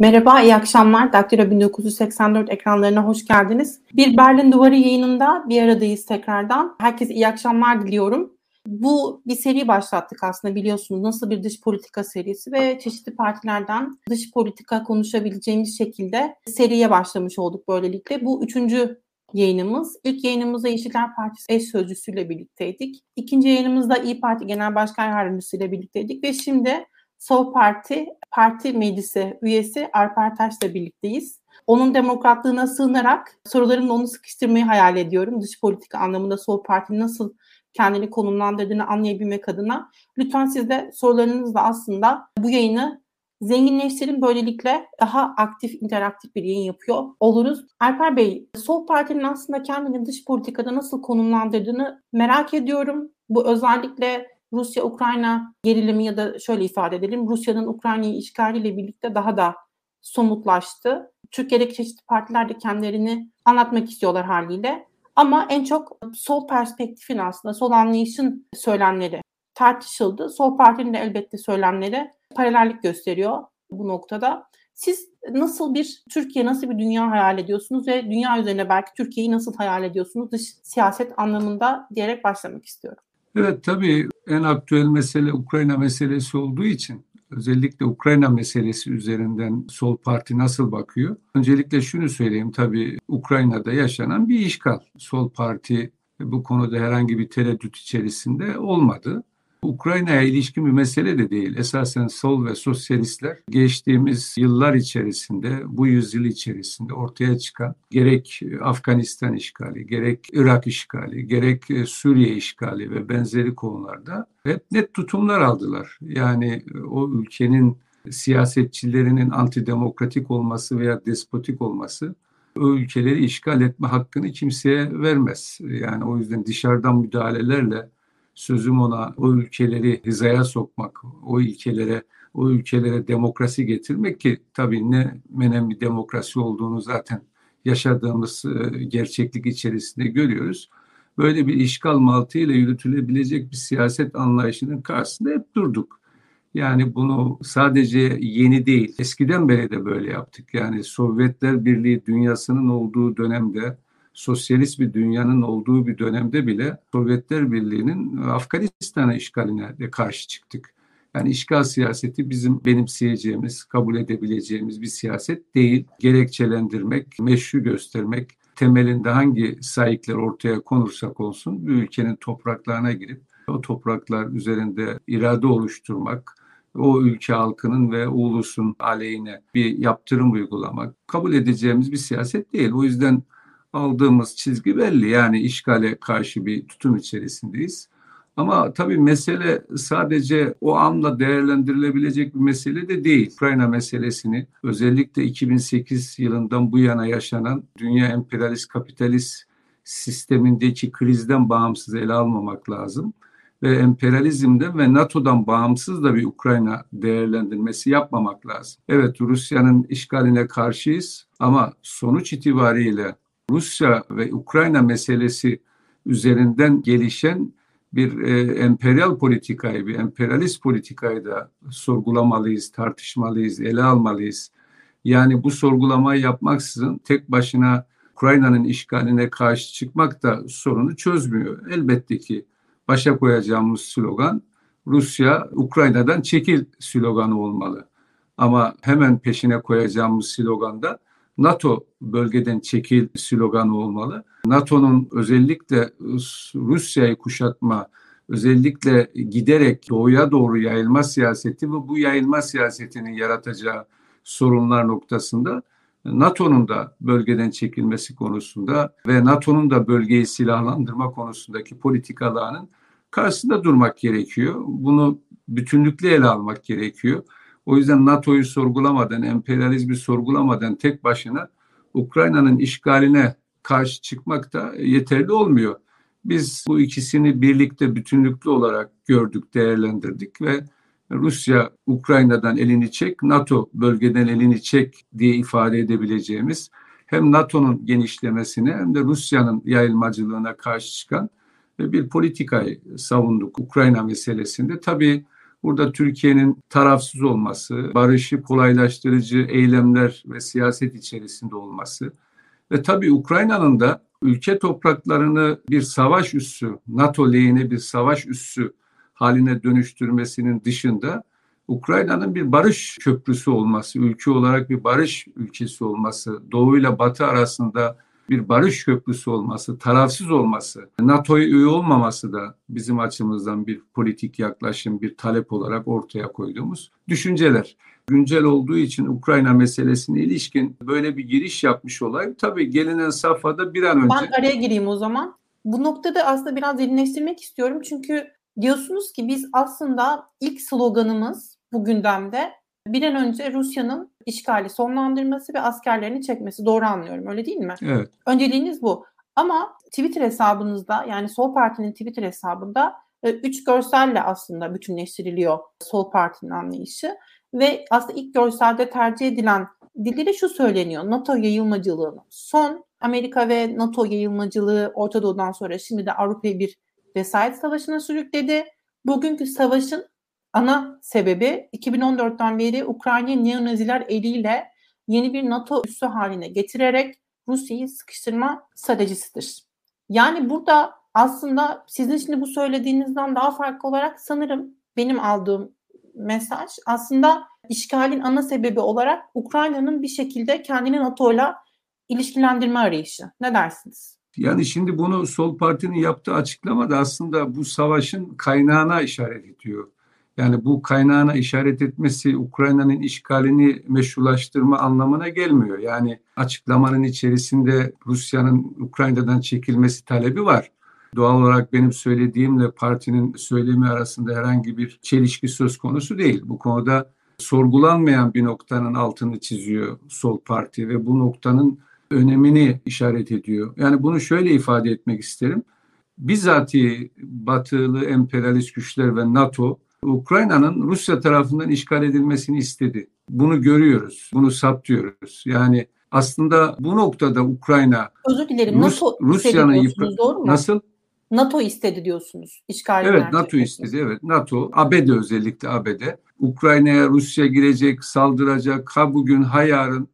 Merhaba, iyi akşamlar. Daktilo 1984 ekranlarına hoş geldiniz. Bir Berlin Duvarı yayınında bir aradayız tekrardan. Herkese iyi akşamlar diliyorum. Bu bir seri başlattık aslında biliyorsunuz nasıl bir dış politika serisi ve çeşitli partilerden dış politika konuşabileceğimiz şekilde seriye başlamış olduk böylelikle. Bu üçüncü yayınımız. İlk yayınımızda Yeşiller Partisi eş sözcüsüyle birlikteydik. İkinci yayınımızda İyi Parti Genel Başkan Yardımcısı ile birlikteydik ve şimdi Sol Parti Parti Meclisi üyesi Alper Taş'la birlikteyiz. Onun demokratlığına sığınarak sorularımla onu sıkıştırmayı hayal ediyorum. Dış politika anlamında Sol Parti nasıl kendini konumlandırdığını anlayabilmek adına. Lütfen siz de sorularınızla aslında bu yayını zenginleştirin. Böylelikle daha aktif, interaktif bir yayın yapıyor oluruz. Alper Bey, Sol Parti'nin aslında kendini dış politikada nasıl konumlandırdığını merak ediyorum. Bu özellikle Rusya-Ukrayna gerilimi ya da şöyle ifade edelim Rusya'nın Ukrayna'yı işgaliyle birlikte daha da somutlaştı. Türkiye'deki çeşitli partiler de kendilerini anlatmak istiyorlar haliyle. Ama en çok sol perspektifin aslında sol anlayışın söylemleri tartışıldı. Sol partinin de elbette söylemleri paralellik gösteriyor bu noktada. Siz nasıl bir Türkiye, nasıl bir dünya hayal ediyorsunuz ve dünya üzerine belki Türkiye'yi nasıl hayal ediyorsunuz dış siyaset anlamında diyerek başlamak istiyorum. Evet tabii en aktüel mesele Ukrayna meselesi olduğu için özellikle Ukrayna meselesi üzerinden sol parti nasıl bakıyor? Öncelikle şunu söyleyeyim tabii Ukrayna'da yaşanan bir işgal. Sol parti bu konuda herhangi bir tereddüt içerisinde olmadı. Ukrayna'ya ilişkin bir mesele de değil. Esasen sol ve sosyalistler geçtiğimiz yıllar içerisinde, bu yüzyıl içerisinde ortaya çıkan gerek Afganistan işgali, gerek Irak işgali, gerek Suriye işgali ve benzeri konularda hep net tutumlar aldılar. Yani o ülkenin siyasetçilerinin antidemokratik olması veya despotik olması o ülkeleri işgal etme hakkını kimseye vermez. Yani o yüzden dışarıdan müdahalelerle sözüm ona o ülkeleri hizaya sokmak, o ülkelere o ülkelere demokrasi getirmek ki tabii ne önemli demokrasi olduğunu zaten yaşadığımız e, gerçeklik içerisinde görüyoruz. Böyle bir işgal mantığıyla yürütülebilecek bir siyaset anlayışının karşısında hep durduk. Yani bunu sadece yeni değil, eskiden beri de böyle yaptık. Yani Sovyetler Birliği dünyasının olduğu dönemde sosyalist bir dünyanın olduğu bir dönemde bile Sovyetler Birliği'nin Afganistan'a işgaline de karşı çıktık. Yani işgal siyaseti bizim benimseyeceğimiz, kabul edebileceğimiz bir siyaset değil. Gerekçelendirmek, meşru göstermek, temelinde hangi sahipler ortaya konursak olsun bir ülkenin topraklarına girip o topraklar üzerinde irade oluşturmak, o ülke halkının ve ulusun aleyhine bir yaptırım uygulamak kabul edeceğimiz bir siyaset değil. O yüzden aldığımız çizgi belli. Yani işgale karşı bir tutum içerisindeyiz. Ama tabii mesele sadece o anla değerlendirilebilecek bir mesele de değil. Ukrayna meselesini özellikle 2008 yılından bu yana yaşanan dünya emperyalist kapitalist sistemindeki krizden bağımsız ele almamak lazım. Ve emperyalizmden ve NATO'dan bağımsız da bir Ukrayna değerlendirmesi yapmamak lazım. Evet Rusya'nın işgaline karşıyız ama sonuç itibariyle Rusya ve Ukrayna meselesi üzerinden gelişen bir e, emperyal politikayı, bir emperyalist politikayı da sorgulamalıyız, tartışmalıyız, ele almalıyız. Yani bu sorgulamayı yapmaksızın tek başına Ukrayna'nın işgaline karşı çıkmak da sorunu çözmüyor. Elbette ki başa koyacağımız slogan Rusya Ukrayna'dan çekil sloganı olmalı. Ama hemen peşine koyacağımız slogan da NATO bölgeden çekil sloganı olmalı. NATO'nun özellikle Rusya'yı kuşatma, özellikle giderek doğuya doğru yayılma siyaseti ve bu yayılma siyasetinin yaratacağı sorunlar noktasında NATO'nun da bölgeden çekilmesi konusunda ve NATO'nun da bölgeyi silahlandırma konusundaki politikalarının karşısında durmak gerekiyor. Bunu bütünlükle ele almak gerekiyor. O yüzden NATO'yu sorgulamadan, emperyalizmi sorgulamadan tek başına Ukrayna'nın işgaline karşı çıkmak da yeterli olmuyor. Biz bu ikisini birlikte bütünlüklü olarak gördük, değerlendirdik ve Rusya Ukrayna'dan elini çek, NATO bölgeden elini çek diye ifade edebileceğimiz hem NATO'nun genişlemesine hem de Rusya'nın yayılmacılığına karşı çıkan bir politikayı savunduk Ukrayna meselesinde. Tabii Burada Türkiye'nin tarafsız olması, barışı kolaylaştırıcı eylemler ve siyaset içerisinde olması ve tabii Ukrayna'nın da ülke topraklarını bir savaş üssü, NATO lehine bir savaş üssü haline dönüştürmesinin dışında Ukrayna'nın bir barış köprüsü olması, ülke olarak bir barış ülkesi olması, Doğu ile Batı arasında bir barış köprüsü olması, tarafsız olması, NATO'ya üye olmaması da bizim açımızdan bir politik yaklaşım, bir talep olarak ortaya koyduğumuz düşünceler. Güncel olduğu için Ukrayna meselesine ilişkin böyle bir giriş yapmış olayım. Tabii gelinen safhada bir an önce... Ben araya gireyim o zaman. Bu noktada aslında biraz derinleştirmek istiyorum. Çünkü diyorsunuz ki biz aslında ilk sloganımız bu gündemde bir an önce Rusya'nın işgali sonlandırması ve askerlerini çekmesi. Doğru anlıyorum öyle değil mi? Evet. Önceliğiniz bu. Ama Twitter hesabınızda yani Sol Parti'nin Twitter hesabında e, üç görselle aslında bütünleştiriliyor Sol Parti'nin anlayışı. Ve aslında ilk görselde tercih edilen dilde de şu söyleniyor. NATO yayılmacılığının son Amerika ve NATO yayılmacılığı Orta Doğu'dan sonra şimdi de Avrupa'yı bir vesayet savaşına sürükledi. Bugünkü savaşın ana sebebi 2014'ten beri Ukrayna neonaziler eliyle yeni bir NATO üssü haline getirerek Rusya'yı sıkıştırma stratejisidir. Yani burada aslında sizin şimdi bu söylediğinizden daha farklı olarak sanırım benim aldığım mesaj aslında işgalin ana sebebi olarak Ukrayna'nın bir şekilde kendini NATO'yla ilişkilendirme arayışı. Ne dersiniz? Yani şimdi bunu Sol Parti'nin yaptığı açıklama da aslında bu savaşın kaynağına işaret ediyor. Yani bu kaynağına işaret etmesi Ukrayna'nın işgalini meşrulaştırma anlamına gelmiyor. Yani açıklamanın içerisinde Rusya'nın Ukrayna'dan çekilmesi talebi var. Doğal olarak benim söylediğimle partinin söylemi arasında herhangi bir çelişki söz konusu değil. Bu konuda sorgulanmayan bir noktanın altını çiziyor Sol Parti ve bu noktanın önemini işaret ediyor. Yani bunu şöyle ifade etmek isterim. Bizzati batılı emperyalist güçler ve NATO Ukrayna'nın Rusya tarafından işgal edilmesini istedi. Bunu görüyoruz, bunu saptıyoruz. Yani aslında bu noktada Ukrayna Özür dilerim. Rus, NATO Rusya'nın yıpra- doğru mu? Nasıl? NATO istedi diyorsunuz işgal Evet NATO istedi evet NATO ABD özellikle ABD Ukrayna'ya Rusya girecek saldıracak ha bugün ha yarın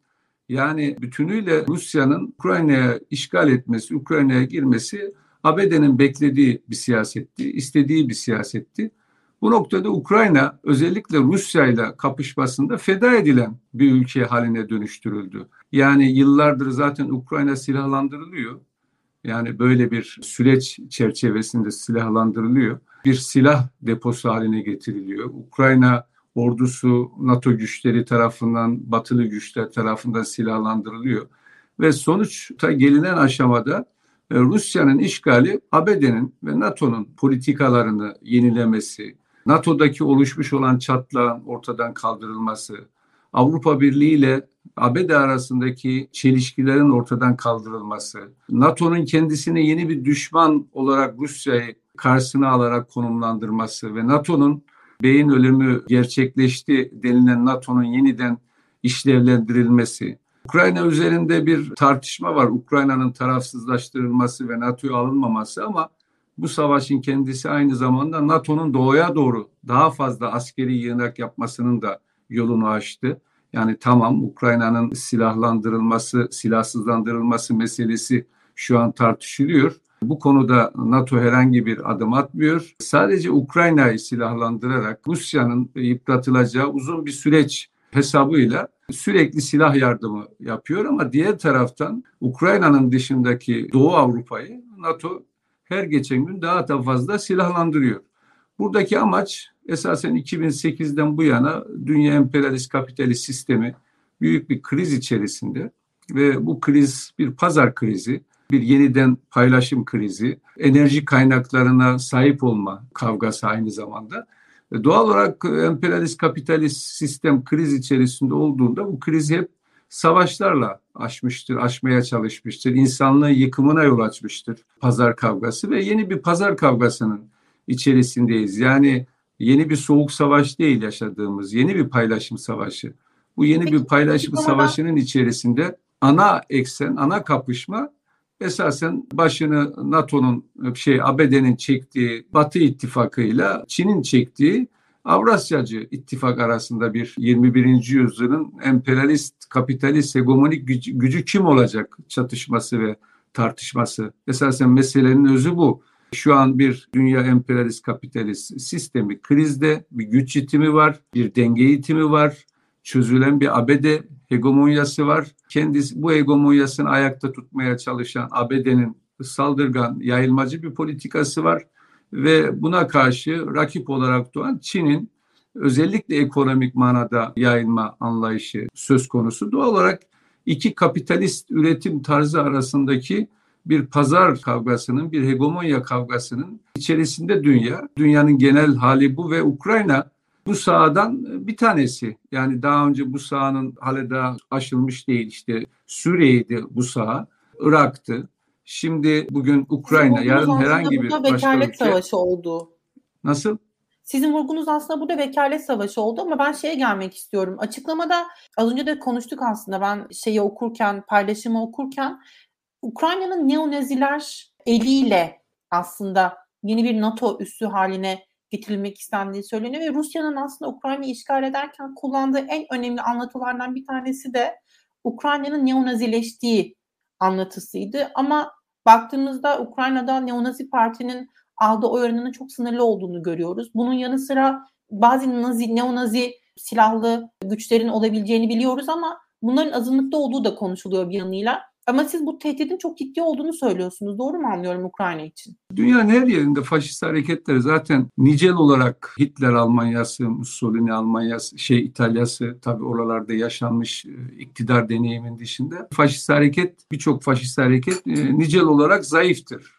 yani bütünüyle Rusya'nın Ukrayna'ya işgal etmesi Ukrayna'ya girmesi ABD'nin beklediği bir siyasetti istediği bir siyasetti. Bu noktada Ukrayna özellikle Rusya ile kapışmasında feda edilen bir ülke haline dönüştürüldü. Yani yıllardır zaten Ukrayna silahlandırılıyor. Yani böyle bir süreç çerçevesinde silahlandırılıyor. Bir silah deposu haline getiriliyor. Ukrayna ordusu NATO güçleri tarafından, batılı güçler tarafından silahlandırılıyor. Ve sonuçta gelinen aşamada e, Rusya'nın işgali ABD'nin ve NATO'nun politikalarını yenilemesi, NATO'daki oluşmuş olan çatlağın ortadan kaldırılması, Avrupa Birliği ile ABD arasındaki çelişkilerin ortadan kaldırılması, NATO'nun kendisine yeni bir düşman olarak Rusya'yı karşısına alarak konumlandırması ve NATO'nun beyin ölümü gerçekleşti denilen NATO'nun yeniden işlevlendirilmesi, Ukrayna üzerinde bir tartışma var. Ukrayna'nın tarafsızlaştırılması ve NATO'ya alınmaması ama bu savaşın kendisi aynı zamanda NATO'nun doğuya doğru daha fazla askeri yığınak yapmasının da yolunu açtı. Yani tamam Ukrayna'nın silahlandırılması, silahsızlandırılması meselesi şu an tartışılıyor. Bu konuda NATO herhangi bir adım atmıyor. Sadece Ukrayna'yı silahlandırarak Rusya'nın yıpratılacağı uzun bir süreç hesabıyla sürekli silah yardımı yapıyor ama diğer taraftan Ukrayna'nın dışındaki Doğu Avrupa'yı NATO her geçen gün daha da fazla silahlandırıyor. Buradaki amaç esasen 2008'den bu yana dünya emperyalist kapitalist sistemi büyük bir kriz içerisinde ve bu kriz bir pazar krizi, bir yeniden paylaşım krizi, enerji kaynaklarına sahip olma kavgası aynı zamanda. Doğal olarak emperyalist kapitalist sistem kriz içerisinde olduğunda bu krizi hep savaşlarla aşmıştır, aşmaya çalışmıştır. İnsanlığın yıkımına yol açmıştır pazar kavgası ve yeni bir pazar kavgasının içerisindeyiz. Yani yeni bir soğuk savaş değil yaşadığımız, yeni bir paylaşım savaşı. Bu yeni Peki, bir paylaşım savaşının içerisinde ana eksen, ana kapışma esasen başını NATO'nun şey ABD'nin çektiği Batı ittifakıyla Çin'in çektiği Avrasyacı ittifak arasında bir 21. yüzyılın emperyalist, kapitalist, hegemonik gücü, gücü kim olacak çatışması ve tartışması. Esasen meselenin özü bu. Şu an bir dünya emperyalist kapitalist sistemi krizde bir güç yitimi var, bir denge yitimi var, çözülen bir ABD hegemonyası var. Kendisi bu hegemonyasını ayakta tutmaya çalışan ABD'nin saldırgan, yayılmacı bir politikası var ve buna karşı rakip olarak doğan Çin'in özellikle ekonomik manada yayılma anlayışı söz konusu. Doğal olarak iki kapitalist üretim tarzı arasındaki bir pazar kavgasının, bir hegemonya kavgasının içerisinde dünya. Dünyanın genel hali bu ve Ukrayna bu sahadan bir tanesi. Yani daha önce bu sahanın hali daha aşılmış değil. İşte Suriye'ydi bu saha, Irak'tı. Şimdi bugün Ukrayna, yarın herhangi bir başka ülke... savaşı oldu. Nasıl? Sizin vurgunuz aslında burada vekalet savaşı oldu ama ben şeye gelmek istiyorum. Açıklamada az önce de konuştuk aslında ben şeyi okurken, paylaşımı okurken Ukrayna'nın neonaziler eliyle aslında yeni bir NATO üssü haline getirilmek istendiği söyleniyor ve Rusya'nın aslında Ukrayna'yı işgal ederken kullandığı en önemli anlatılardan bir tanesi de Ukrayna'nın neonazileştiği anlatısıydı. Ama baktığımızda Ukrayna'da neonazi partinin aldığı oy oranının çok sınırlı olduğunu görüyoruz. Bunun yanı sıra bazı nazi, neonazi silahlı güçlerin olabileceğini biliyoruz ama bunların azınlıkta olduğu da konuşuluyor bir yanıyla. Ama siz bu tehdidin çok ciddi olduğunu söylüyorsunuz. Doğru mu anlıyorum Ukrayna için? Dünyanın her yerinde faşist hareketleri zaten nicel olarak Hitler Almanyası, Mussolini Almanyası, şey İtalyası tabii oralarda yaşanmış e, iktidar deneyimin dışında faşist hareket birçok faşist hareket e, nicel olarak zayıftır.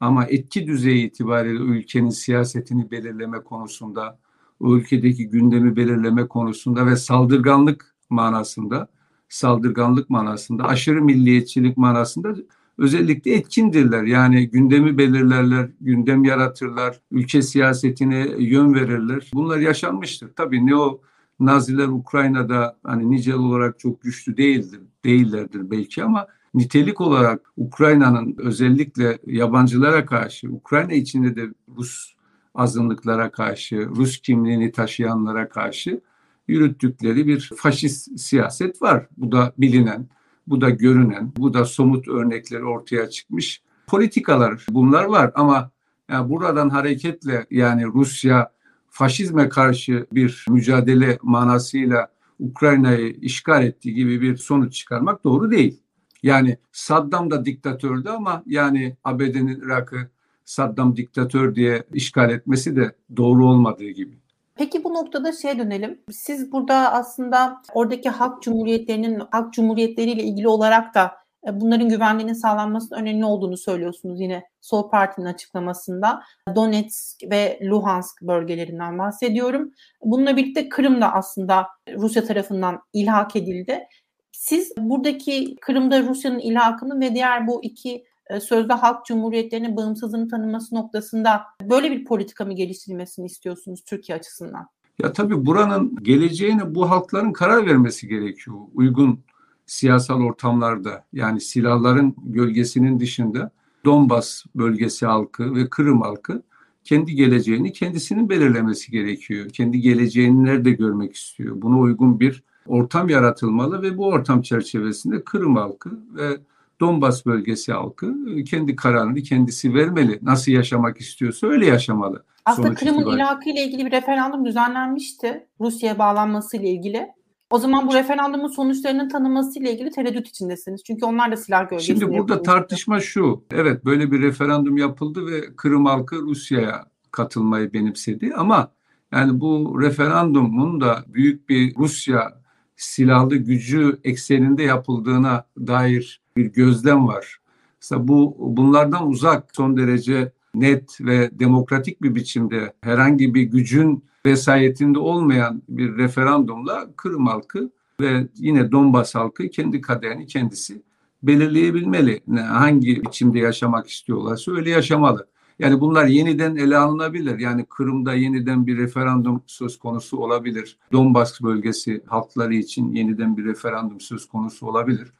Ama etki düzeyi itibariyle ülkenin siyasetini belirleme konusunda, o ülkedeki gündemi belirleme konusunda ve saldırganlık manasında saldırganlık manasında, aşırı milliyetçilik manasında özellikle etkindirler. Yani gündemi belirlerler, gündem yaratırlar, ülke siyasetine yön verirler. Bunlar yaşanmıştır. Tabii ne o Naziler Ukrayna'da hani nicel olarak çok güçlü değildir, değillerdir belki ama nitelik olarak Ukrayna'nın özellikle yabancılara karşı, Ukrayna içinde de Rus azınlıklara karşı, Rus kimliğini taşıyanlara karşı yürüttükleri bir faşist siyaset var. Bu da bilinen, bu da görünen, bu da somut örnekleri ortaya çıkmış politikalar bunlar var ama yani buradan hareketle yani Rusya faşizme karşı bir mücadele manasıyla Ukrayna'yı işgal ettiği gibi bir sonuç çıkarmak doğru değil. Yani Saddam da diktatördü ama yani ABD'nin Irak'ı Saddam diktatör diye işgal etmesi de doğru olmadığı gibi. Peki bu noktada şeye dönelim. Siz burada aslında oradaki halk cumhuriyetlerinin halk cumhuriyetleriyle ilgili olarak da e, bunların güvenliğinin sağlanmasının önemli olduğunu söylüyorsunuz yine Sol Parti'nin açıklamasında. Donetsk ve Luhansk bölgelerinden bahsediyorum. Bununla birlikte Kırım da aslında Rusya tarafından ilhak edildi. Siz buradaki Kırım'da Rusya'nın ilhakını ve diğer bu iki sözde halk cumhuriyetlerinin bağımsızlığını tanınması noktasında böyle bir politika mı geliştirilmesini istiyorsunuz Türkiye açısından? Ya tabii buranın geleceğini bu halkların karar vermesi gerekiyor. Uygun siyasal ortamlarda yani silahların gölgesinin dışında Donbas bölgesi halkı ve Kırım halkı kendi geleceğini kendisinin belirlemesi gerekiyor. Kendi geleceğini nerede görmek istiyor? Buna uygun bir ortam yaratılmalı ve bu ortam çerçevesinde Kırım halkı ve Donbas bölgesi halkı e, kendi kararını kendisi vermeli. Nasıl yaşamak istiyorsa öyle yaşamalı. Aslında Kırım'ın ilhakı ile ilgili bir referandum düzenlenmişti. Rusya'ya bağlanması ile ilgili. O zaman bu referandumun sonuçlarının tanınması ile ilgili tereddüt içindesiniz. Çünkü onlar da silah gölgesinde Şimdi burada tartışma şu. Evet böyle bir referandum yapıldı ve Kırım halkı Rusya'ya katılmayı benimsedi ama yani bu referandumun da büyük bir Rusya silahlı gücü ekseninde yapıldığına dair bir gözlem var. Mesela bu bunlardan uzak son derece net ve demokratik bir biçimde herhangi bir gücün vesayetinde olmayan bir referandumla Kırım halkı ve yine Donbas halkı kendi kaderini kendisi belirleyebilmeli. Hangi biçimde yaşamak istiyorlarsa öyle yaşamalı. Yani bunlar yeniden ele alınabilir. Yani Kırım'da yeniden bir referandum söz konusu olabilir. Donbas bölgesi halkları için yeniden bir referandum söz konusu olabilir.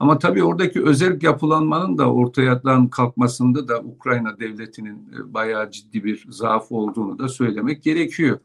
Ama tabii oradaki özel yapılanmanın da ortadan kalkmasında da Ukrayna devletinin e, bayağı ciddi bir zaaf olduğunu da söylemek gerekiyor.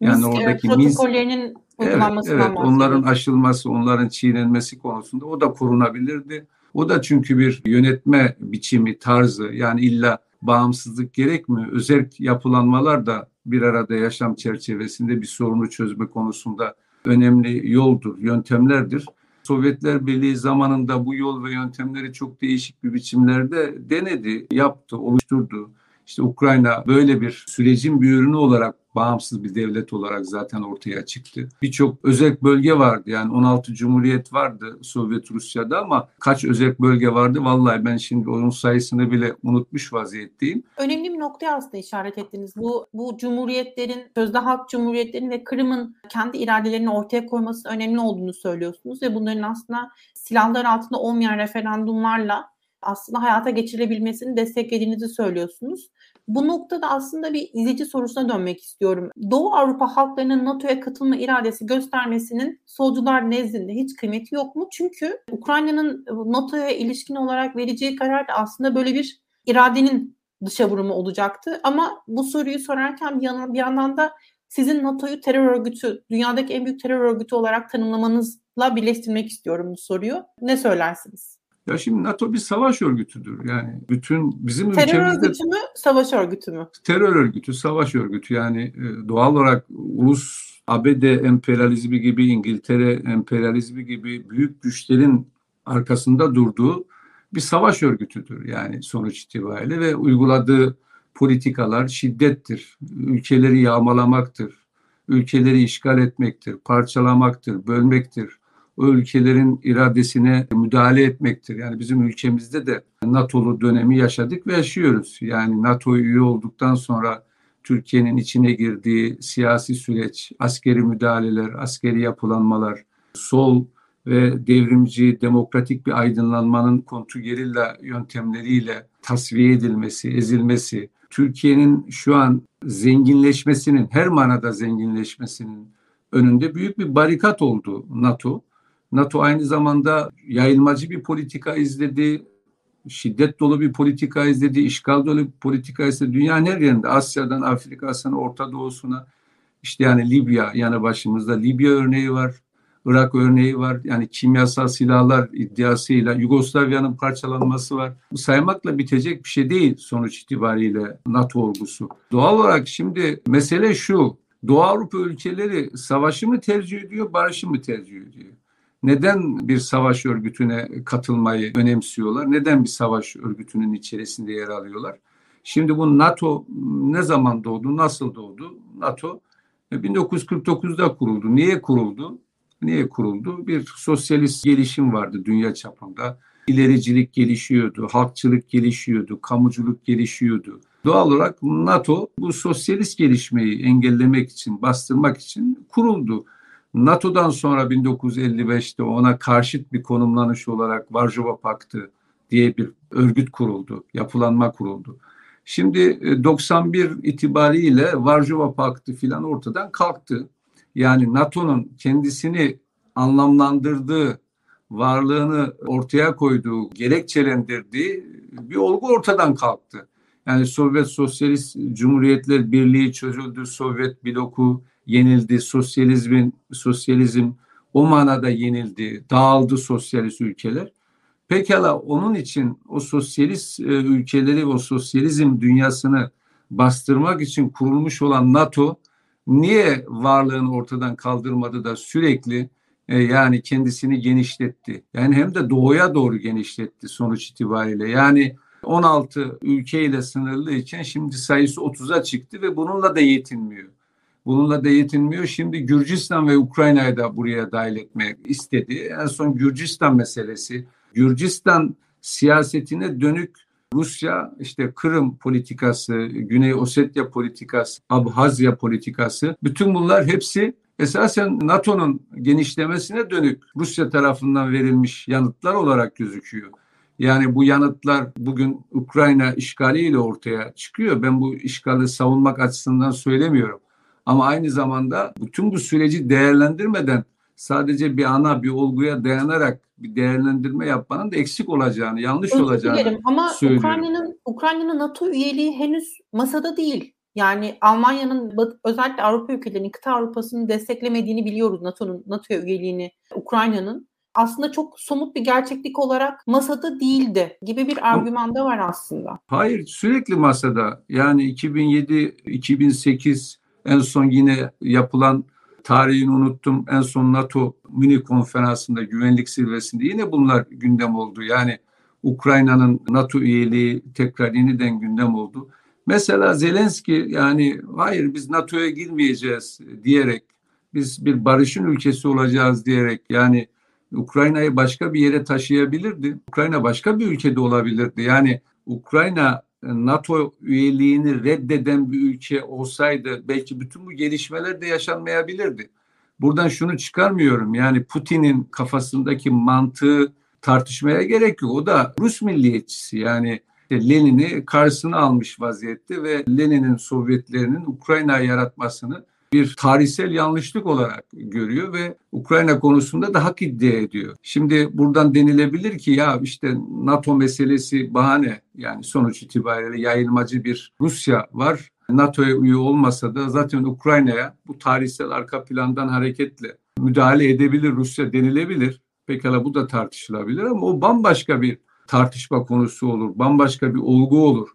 Yani Minsk, oradaki protokollerinin evet, evet, onların aşılması, onların çiğnenmesi konusunda o da korunabilirdi. O da çünkü bir yönetme biçimi, tarzı yani illa bağımsızlık gerekmiyor. Özel yapılanmalar da bir arada yaşam çerçevesinde bir sorunu çözme konusunda önemli yoldur, yöntemlerdir. Sovyetler Birliği zamanında bu yol ve yöntemleri çok değişik bir biçimlerde denedi, yaptı, oluşturdu. İşte Ukrayna böyle bir sürecin bir ürünü olarak bağımsız bir devlet olarak zaten ortaya çıktı. Birçok özel bölge vardı yani 16 cumhuriyet vardı Sovyet Rusya'da ama kaç özel bölge vardı vallahi ben şimdi onun sayısını bile unutmuş vaziyetteyim. Önemli bir noktaya aslında işaret ettiniz. Bu, bu cumhuriyetlerin, sözde halk cumhuriyetlerin ve Kırım'ın kendi iradelerini ortaya koyması önemli olduğunu söylüyorsunuz ve bunların aslında silahlar altında olmayan referandumlarla aslında hayata geçirilebilmesini desteklediğinizi söylüyorsunuz. Bu noktada aslında bir izleyici sorusuna dönmek istiyorum. Doğu Avrupa halklarının NATO'ya katılma iradesi göstermesinin solcular nezdinde hiç kıymeti yok mu? Çünkü Ukrayna'nın NATO'ya ilişkin olarak vereceği karar da aslında böyle bir iradenin dışa vurumu olacaktı. Ama bu soruyu sorarken bir, yana, bir yandan da sizin NATO'yu terör örgütü, dünyadaki en büyük terör örgütü olarak tanımlamanızla birleştirmek istiyorum bu soruyu. Ne söylersiniz? Ya şimdi NATO bir savaş örgütüdür. Yani bütün bizim terör ülkemizde... Terör örgütü mü, savaş örgütü mü? Terör örgütü, savaş örgütü. Yani e, doğal olarak ulus ABD emperyalizmi gibi, İngiltere emperyalizmi gibi büyük güçlerin arkasında durduğu bir savaş örgütüdür. Yani sonuç itibariyle ve uyguladığı politikalar şiddettir. Ülkeleri yağmalamaktır. Ülkeleri işgal etmektir, parçalamaktır, bölmektir o ülkelerin iradesine müdahale etmektir. Yani bizim ülkemizde de NATO'lu dönemi yaşadık ve yaşıyoruz. Yani NATO üye olduktan sonra Türkiye'nin içine girdiği siyasi süreç, askeri müdahaleler, askeri yapılanmalar, sol ve devrimci, demokratik bir aydınlanmanın kontrgerilla yöntemleriyle tasfiye edilmesi, ezilmesi, Türkiye'nin şu an zenginleşmesinin, her manada zenginleşmesinin önünde büyük bir barikat oldu NATO. NATO aynı zamanda yayılmacı bir politika izledi, şiddet dolu bir politika izledi, işgal dolu bir politika izledi. Dünyanın her yerinde, Asya'dan Afrika'sına, Orta Doğu'suna, işte yani Libya yanı başımızda Libya örneği var, Irak örneği var. Yani kimyasal silahlar iddiasıyla Yugoslavya'nın parçalanması var. Bu saymakla bitecek bir şey değil sonuç itibariyle NATO olgusu. Doğal olarak şimdi mesele şu. Doğu Avrupa ülkeleri savaşı mı tercih ediyor, barışı mı tercih ediyor? Neden bir savaş örgütüne katılmayı önemsiyorlar? Neden bir savaş örgütünün içerisinde yer alıyorlar? Şimdi bu NATO ne zaman doğdu, nasıl doğdu? NATO 1949'da e, kuruldu. Niye kuruldu? Niye kuruldu? Bir sosyalist gelişim vardı dünya çapında. İlericilik gelişiyordu, halkçılık gelişiyordu, kamuculuk gelişiyordu. Doğal olarak NATO bu sosyalist gelişmeyi engellemek için, bastırmak için kuruldu. NATO'dan sonra 1955'te ona karşıt bir konumlanış olarak Varşova Paktı diye bir örgüt kuruldu, yapılanma kuruldu. Şimdi 91 e, itibariyle Varşova Paktı filan ortadan kalktı. Yani NATO'nun kendisini anlamlandırdığı, varlığını ortaya koyduğu, gerekçelendirdiği bir olgu ortadan kalktı. Yani Sovyet Sosyalist Cumhuriyetler Birliği çözüldü, Sovyet bloku yenildi. Sosyalizmin sosyalizm o manada yenildi. Dağıldı sosyalist ülkeler. Pekala onun için o sosyalist e, ülkeleri o sosyalizm dünyasını bastırmak için kurulmuş olan NATO niye varlığını ortadan kaldırmadı da sürekli e, yani kendisini genişletti. Yani hem de doğuya doğru genişletti sonuç itibariyle. Yani 16 ülkeyle sınırlı için şimdi sayısı 30'a çıktı ve bununla da yetinmiyor. Bununla da yetinmiyor. Şimdi Gürcistan ve Ukrayna'yı da buraya dahil etmek istedi. En son Gürcistan meselesi. Gürcistan siyasetine dönük Rusya işte Kırım politikası, Güney Ossetya politikası, Abhazya politikası bütün bunlar hepsi esasen NATO'nun genişlemesine dönük Rusya tarafından verilmiş yanıtlar olarak gözüküyor. Yani bu yanıtlar bugün Ukrayna işgaliyle ortaya çıkıyor. Ben bu işgali savunmak açısından söylemiyorum. Ama aynı zamanda bütün bu süreci değerlendirmeden sadece bir ana bir olguya dayanarak bir değerlendirme yapmanın da eksik olacağını, yanlış Özür olacağını dilerim. Ama Ukrayna'nın Ukrayna'nın NATO üyeliği henüz masada değil. Yani Almanya'nın özellikle Avrupa ülkelerinin, kıta Avrupa'sını desteklemediğini biliyoruz NATO'nun, NATO üyeliğini Ukrayna'nın. Aslında çok somut bir gerçeklik olarak masada değildi gibi bir argüman da var aslında. Hayır sürekli masada. Yani 2007, 2008 en son yine yapılan tarihini unuttum. En son NATO mini konferansında güvenlik zirvesinde yine bunlar gündem oldu. Yani Ukrayna'nın NATO üyeliği tekrar yeniden gündem oldu. Mesela Zelenski yani hayır biz NATO'ya girmeyeceğiz diyerek biz bir barışın ülkesi olacağız diyerek yani Ukrayna'yı başka bir yere taşıyabilirdi. Ukrayna başka bir ülkede olabilirdi. Yani Ukrayna NATO üyeliğini reddeden bir ülke olsaydı belki bütün bu gelişmeler de yaşanmayabilirdi. Buradan şunu çıkarmıyorum. Yani Putin'in kafasındaki mantığı tartışmaya gerek yok. O da Rus milliyetçisi. Yani Lenin'i karşısına almış vaziyette ve Lenin'in Sovyetlerinin Ukrayna'yı yaratmasını bir tarihsel yanlışlık olarak görüyor ve Ukrayna konusunda da hak iddia ediyor. Şimdi buradan denilebilir ki ya işte NATO meselesi bahane yani sonuç itibariyle yayılmacı bir Rusya var. NATO'ya üye olmasa da zaten Ukrayna'ya bu tarihsel arka plandan hareketle müdahale edebilir Rusya denilebilir. Pekala bu da tartışılabilir ama o bambaşka bir tartışma konusu olur. Bambaşka bir olgu olur.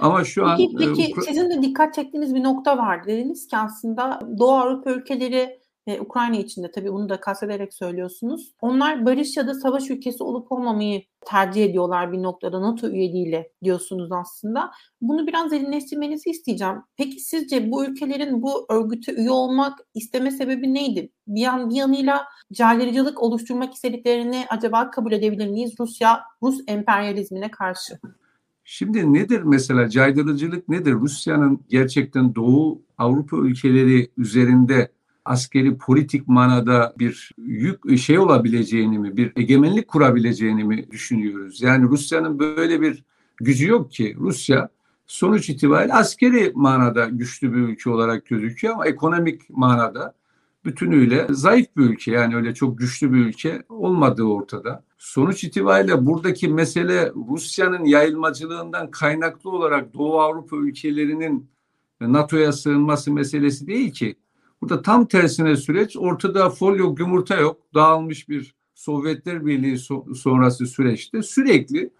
Ama şu peki, an... Peki e, sizin de dikkat çektiğiniz bir nokta var. Dediniz ki aslında Doğu Avrupa ülkeleri e, Ukrayna içinde tabii bunu da kastederek söylüyorsunuz. Onlar barış ya da savaş ülkesi olup olmamayı tercih ediyorlar bir noktada NATO üyeliğiyle diyorsunuz aslında. Bunu biraz derinleştirmenizi isteyeceğim. Peki sizce bu ülkelerin bu örgüte üye olmak isteme sebebi neydi? Bir, yan, bir yanıyla caydırıcılık oluşturmak istediklerini acaba kabul edebilir miyiz Rusya, Rus emperyalizmine karşı? Şimdi nedir mesela caydırıcılık nedir? Rusya'nın gerçekten Doğu Avrupa ülkeleri üzerinde askeri politik manada bir yük şey olabileceğini mi, bir egemenlik kurabileceğini mi düşünüyoruz? Yani Rusya'nın böyle bir gücü yok ki. Rusya sonuç itibariyle askeri manada güçlü bir ülke olarak gözüküyor ama ekonomik manada bütünüyle zayıf bir ülke. Yani öyle çok güçlü bir ülke olmadığı ortada. Sonuç itibariyle buradaki mesele Rusya'nın yayılmacılığından kaynaklı olarak Doğu Avrupa ülkelerinin NATO'ya sığınması meselesi değil ki. Burada tam tersine süreç ortada folyo yumurta yok. Dağılmış bir Sovyetler Birliği sonrası süreçte sürekli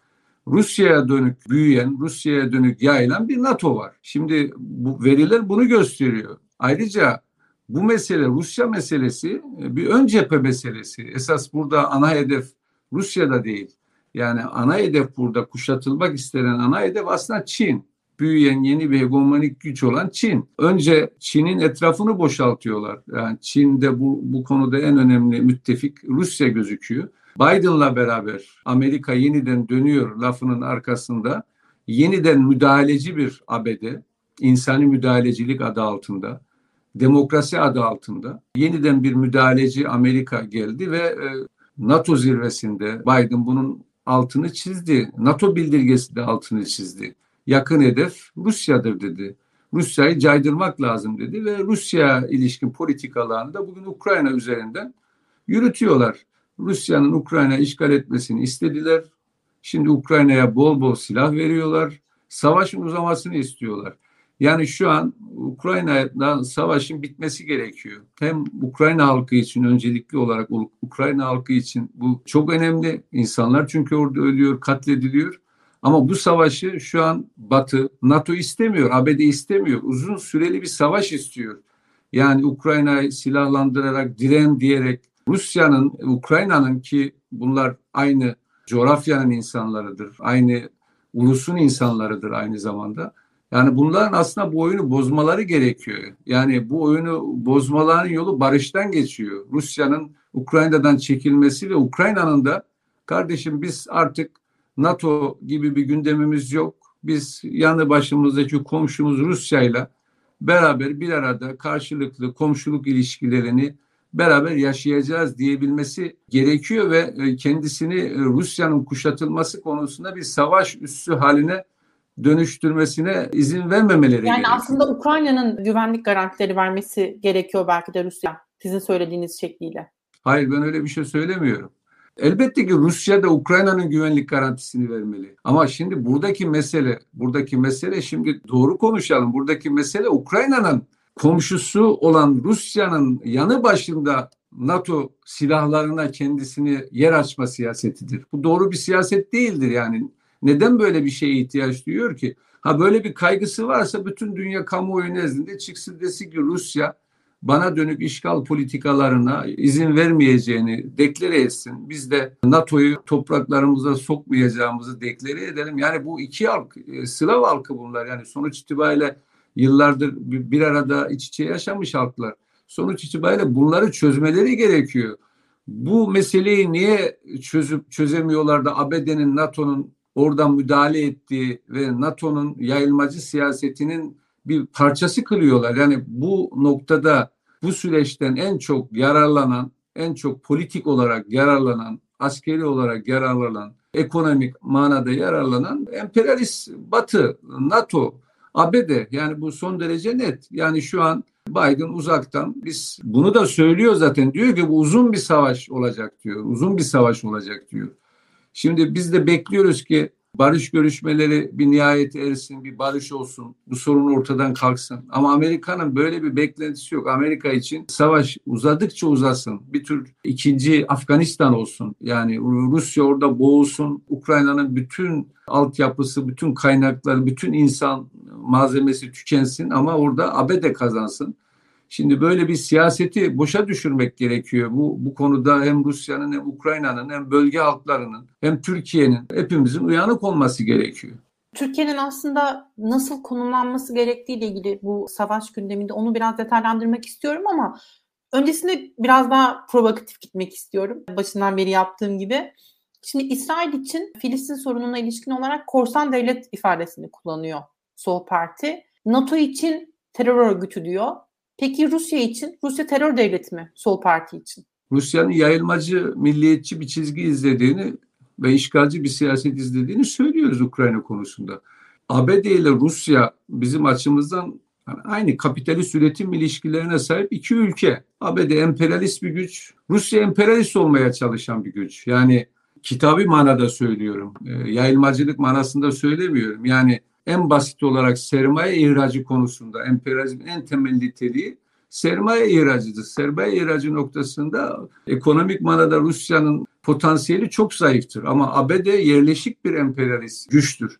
Rusya'ya dönük büyüyen, Rusya'ya dönük yayılan bir NATO var. Şimdi bu veriler bunu gösteriyor. Ayrıca bu mesele Rusya meselesi bir ön cephe meselesi. Esas burada ana hedef Rusya'da değil. Yani ana hedef burada kuşatılmak istenen ana hedef aslında Çin büyüyen yeni bir hegemonik güç olan Çin. Önce Çin'in etrafını boşaltıyorlar. Yani Çin'de bu, bu konuda en önemli müttefik Rusya gözüküyor. Biden'la beraber Amerika yeniden dönüyor lafının arkasında. Yeniden müdahaleci bir ABD, insani müdahalecilik adı altında, demokrasi adı altında yeniden bir müdahaleci Amerika geldi ve e, NATO zirvesinde Biden bunun altını çizdi. NATO bildirgesi de altını çizdi yakın hedef Rusya'dır dedi. Rusya'yı caydırmak lazım dedi ve Rusya ilişkin politikalarını da bugün Ukrayna üzerinden yürütüyorlar. Rusya'nın Ukrayna işgal etmesini istediler. Şimdi Ukrayna'ya bol bol silah veriyorlar. Savaşın uzamasını istiyorlar. Yani şu an Ukrayna'da savaşın bitmesi gerekiyor. Hem Ukrayna halkı için öncelikli olarak Ukrayna halkı için bu çok önemli. İnsanlar çünkü orada ölüyor, katlediliyor. Ama bu savaşı şu an Batı, NATO istemiyor, ABD istemiyor. Uzun süreli bir savaş istiyor. Yani Ukrayna'yı silahlandırarak, diren diyerek Rusya'nın, Ukrayna'nın ki bunlar aynı coğrafyanın insanlarıdır, aynı ulusun insanlarıdır aynı zamanda. Yani bunların aslında bu oyunu bozmaları gerekiyor. Yani bu oyunu bozmaların yolu barıştan geçiyor. Rusya'nın Ukrayna'dan çekilmesi ve Ukrayna'nın da kardeşim biz artık NATO gibi bir gündemimiz yok. Biz yanı başımızdaki komşumuz Rusya ile beraber bir arada karşılıklı komşuluk ilişkilerini beraber yaşayacağız diyebilmesi gerekiyor ve e, kendisini e, Rusya'nın kuşatılması konusunda bir savaş üssü haline dönüştürmesine izin vermemeleri yani gerekiyor. Yani aslında Ukrayna'nın güvenlik garantileri vermesi gerekiyor belki de Rusya sizin söylediğiniz şekliyle. Hayır ben öyle bir şey söylemiyorum. Elbette ki Rusya da Ukrayna'nın güvenlik garantisini vermeli. Ama şimdi buradaki mesele, buradaki mesele şimdi doğru konuşalım. Buradaki mesele Ukrayna'nın komşusu olan Rusya'nın yanı başında NATO silahlarına kendisini yer açma siyasetidir. Bu doğru bir siyaset değildir yani. Neden böyle bir şeye ihtiyaç duyuyor ki? Ha böyle bir kaygısı varsa bütün dünya kamuoyu nezdinde çıksın desin ki Rusya bana dönük işgal politikalarına izin vermeyeceğini deklare etsin. Biz de NATO'yu topraklarımıza sokmayacağımızı deklare edelim. Yani bu iki halk, e, Slav halkı bunlar. Yani sonuç itibariyle yıllardır bir arada iç içe yaşamış halklar. Sonuç itibariyle bunları çözmeleri gerekiyor. Bu meseleyi niye çözüp çözemiyorlar da ABD'nin, NATO'nun oradan müdahale ettiği ve NATO'nun yayılmacı siyasetinin bir parçası kılıyorlar. Yani bu noktada bu süreçten en çok yararlanan, en çok politik olarak yararlanan, askeri olarak yararlanan, ekonomik manada yararlanan emperyalist Batı, NATO, ABD yani bu son derece net. Yani şu an Biden uzaktan biz bunu da söylüyor zaten diyor ki bu uzun bir savaş olacak diyor. Uzun bir savaş olacak diyor. Şimdi biz de bekliyoruz ki barış görüşmeleri bir nihayet ersin, bir barış olsun, bu sorun ortadan kalksın. Ama Amerika'nın böyle bir beklentisi yok. Amerika için savaş uzadıkça uzasın, bir tür ikinci Afganistan olsun. Yani Rusya orada boğulsun, Ukrayna'nın bütün altyapısı, bütün kaynakları, bütün insan malzemesi tükensin ama orada ABD kazansın. Şimdi böyle bir siyaseti boşa düşürmek gerekiyor. Bu, bu konuda hem Rusya'nın hem Ukrayna'nın hem bölge halklarının hem Türkiye'nin hepimizin uyanık olması gerekiyor. Türkiye'nin aslında nasıl konumlanması gerektiği ile ilgili bu savaş gündeminde onu biraz detaylandırmak istiyorum ama öncesinde biraz daha provokatif gitmek istiyorum. Başından beri yaptığım gibi. Şimdi İsrail için Filistin sorununa ilişkin olarak korsan devlet ifadesini kullanıyor Sol Parti. NATO için terör örgütü diyor. Peki Rusya için? Rusya terör devleti mi Sol Parti için? Rusya'nın yayılmacı, milliyetçi bir çizgi izlediğini ve işgalci bir siyaset izlediğini söylüyoruz Ukrayna konusunda. ABD ile Rusya bizim açımızdan aynı kapitalist üretim ilişkilerine sahip iki ülke. ABD emperyalist bir güç, Rusya emperyalist olmaya çalışan bir güç. Yani kitabi manada söylüyorum. E, yayılmacılık manasında söylemiyorum. Yani en basit olarak sermaye ihracı konusunda emperyalizmin en temel niteliği sermaye ihracıdır. Sermaye ihracı noktasında ekonomik manada Rusya'nın potansiyeli çok zayıftır. Ama ABD yerleşik bir emperyalist güçtür.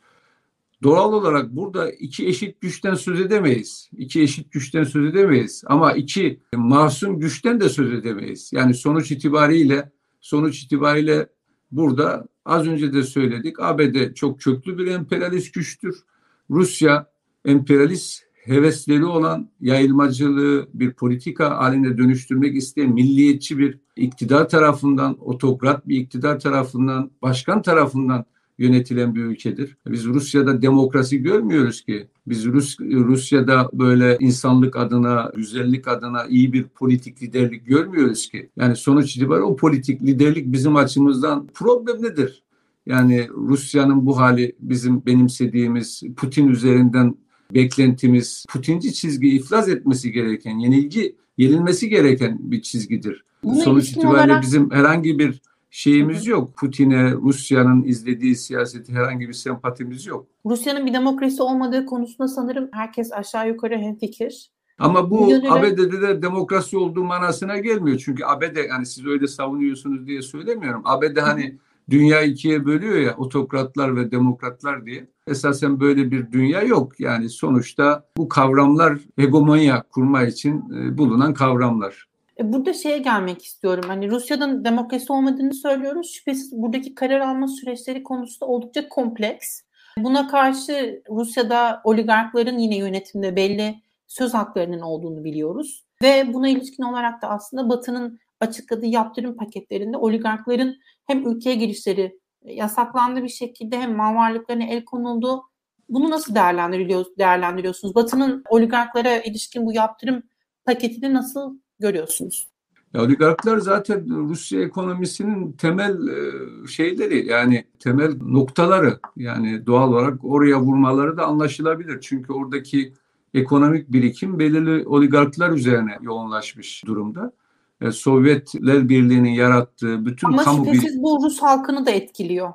Doğal olarak burada iki eşit güçten söz edemeyiz. İki eşit güçten söz edemeyiz. Ama iki masum güçten de söz edemeyiz. Yani sonuç itibariyle sonuç itibariyle burada az önce de söyledik. ABD çok köklü bir emperyalist güçtür. Rusya emperyalist hevesleri olan yayılmacılığı bir politika haline dönüştürmek isteyen milliyetçi bir iktidar tarafından, otokrat bir iktidar tarafından, başkan tarafından yönetilen bir ülkedir. Biz Rusya'da demokrasi görmüyoruz ki. Biz Rus, Rusya'da böyle insanlık adına, güzellik adına iyi bir politik liderlik görmüyoruz ki. Yani sonuç itibariyle o politik liderlik bizim açımızdan problem nedir? Yani Rusya'nın bu hali bizim benimsediğimiz Putin üzerinden beklentimiz Putinci çizgi iflas etmesi gereken, yenilgi yenilmesi gereken bir çizgidir. Buna Sonuç itibariyle olarak... bizim herhangi bir şeyimiz yok. Putin'e, Rusya'nın izlediği siyaseti herhangi bir sempatimiz yok. Rusya'nın bir demokrasi olmadığı konusunda sanırım herkes aşağı yukarı hemfikir. Ama bu yönüyle... ABD'de de demokrasi olduğu manasına gelmiyor. Çünkü ABD yani siz öyle savunuyorsunuz diye söylemiyorum. ABD hani dünya ikiye bölüyor ya otokratlar ve demokratlar diye. Esasen böyle bir dünya yok. Yani sonuçta bu kavramlar hegemonya kurma için e, bulunan kavramlar. E, burada şeye gelmek istiyorum. Hani Rusya'nın demokrasi olmadığını söylüyoruz. Şüphesiz buradaki karar alma süreçleri konusunda oldukça kompleks. Buna karşı Rusya'da oligarkların yine yönetimde belli söz haklarının olduğunu biliyoruz. Ve buna ilişkin olarak da aslında Batı'nın açıkladığı yaptırım paketlerinde oligarkların hem ülkeye girişleri e, yasaklandı bir şekilde hem mal varlıklarına el konuldu. Bunu nasıl değerlendiriyor, değerlendiriyorsunuz? Batı'nın oligarklara ilişkin bu yaptırım paketini nasıl görüyorsunuz? Ya oligarklar zaten Rusya ekonomisinin temel e, şeyleri yani temel noktaları yani doğal olarak oraya vurmaları da anlaşılabilir. Çünkü oradaki ekonomik birikim belirli oligarklar üzerine yoğunlaşmış durumda. E, Sovyetler Birliği'nin yarattığı bütün Ama kamu şüphesiz bu Rus halkını da etkiliyor.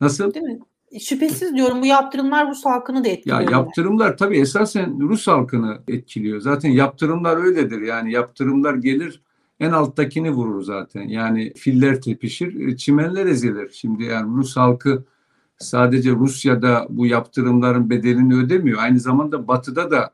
Nasıl? Değil mi? Şüphesiz diyorum bu yaptırımlar Rus halkını da etkiliyor. Ya yaptırımlar tabii esasen Rus halkını etkiliyor. Zaten yaptırımlar öyledir. Yani yaptırımlar gelir en alttakini vurur zaten. Yani filler tepişir, çimenler ezilir. Şimdi yani Rus halkı sadece Rusya'da bu yaptırımların bedelini ödemiyor. Aynı zamanda Batı'da da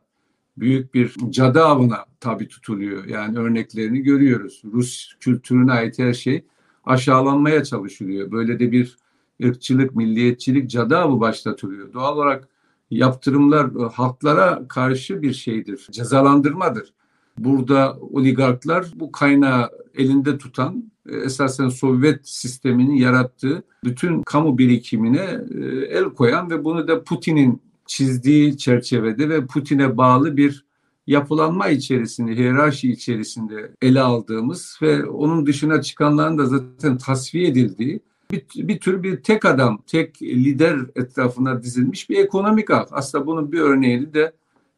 büyük bir cadı avına tabi tutuluyor. Yani örneklerini görüyoruz. Rus kültürüne ait her şey aşağılanmaya çalışılıyor. Böyle de bir ırkçılık, milliyetçilik cadı avı başlatılıyor. Doğal olarak yaptırımlar e, halklara karşı bir şeydir, cezalandırmadır. Burada oligarklar bu kaynağı elinde tutan e, esasen Sovyet sisteminin yarattığı bütün kamu birikimine e, el koyan ve bunu da Putin'in çizdiği çerçevede ve Putin'e bağlı bir yapılanma içerisinde, hiyerarşi içerisinde ele aldığımız ve onun dışına çıkanların da zaten tasfiye edildiği bir, bir tür bir tek adam, tek lider etrafına dizilmiş bir ekonomik ağ. Aslında bunun bir örneğini de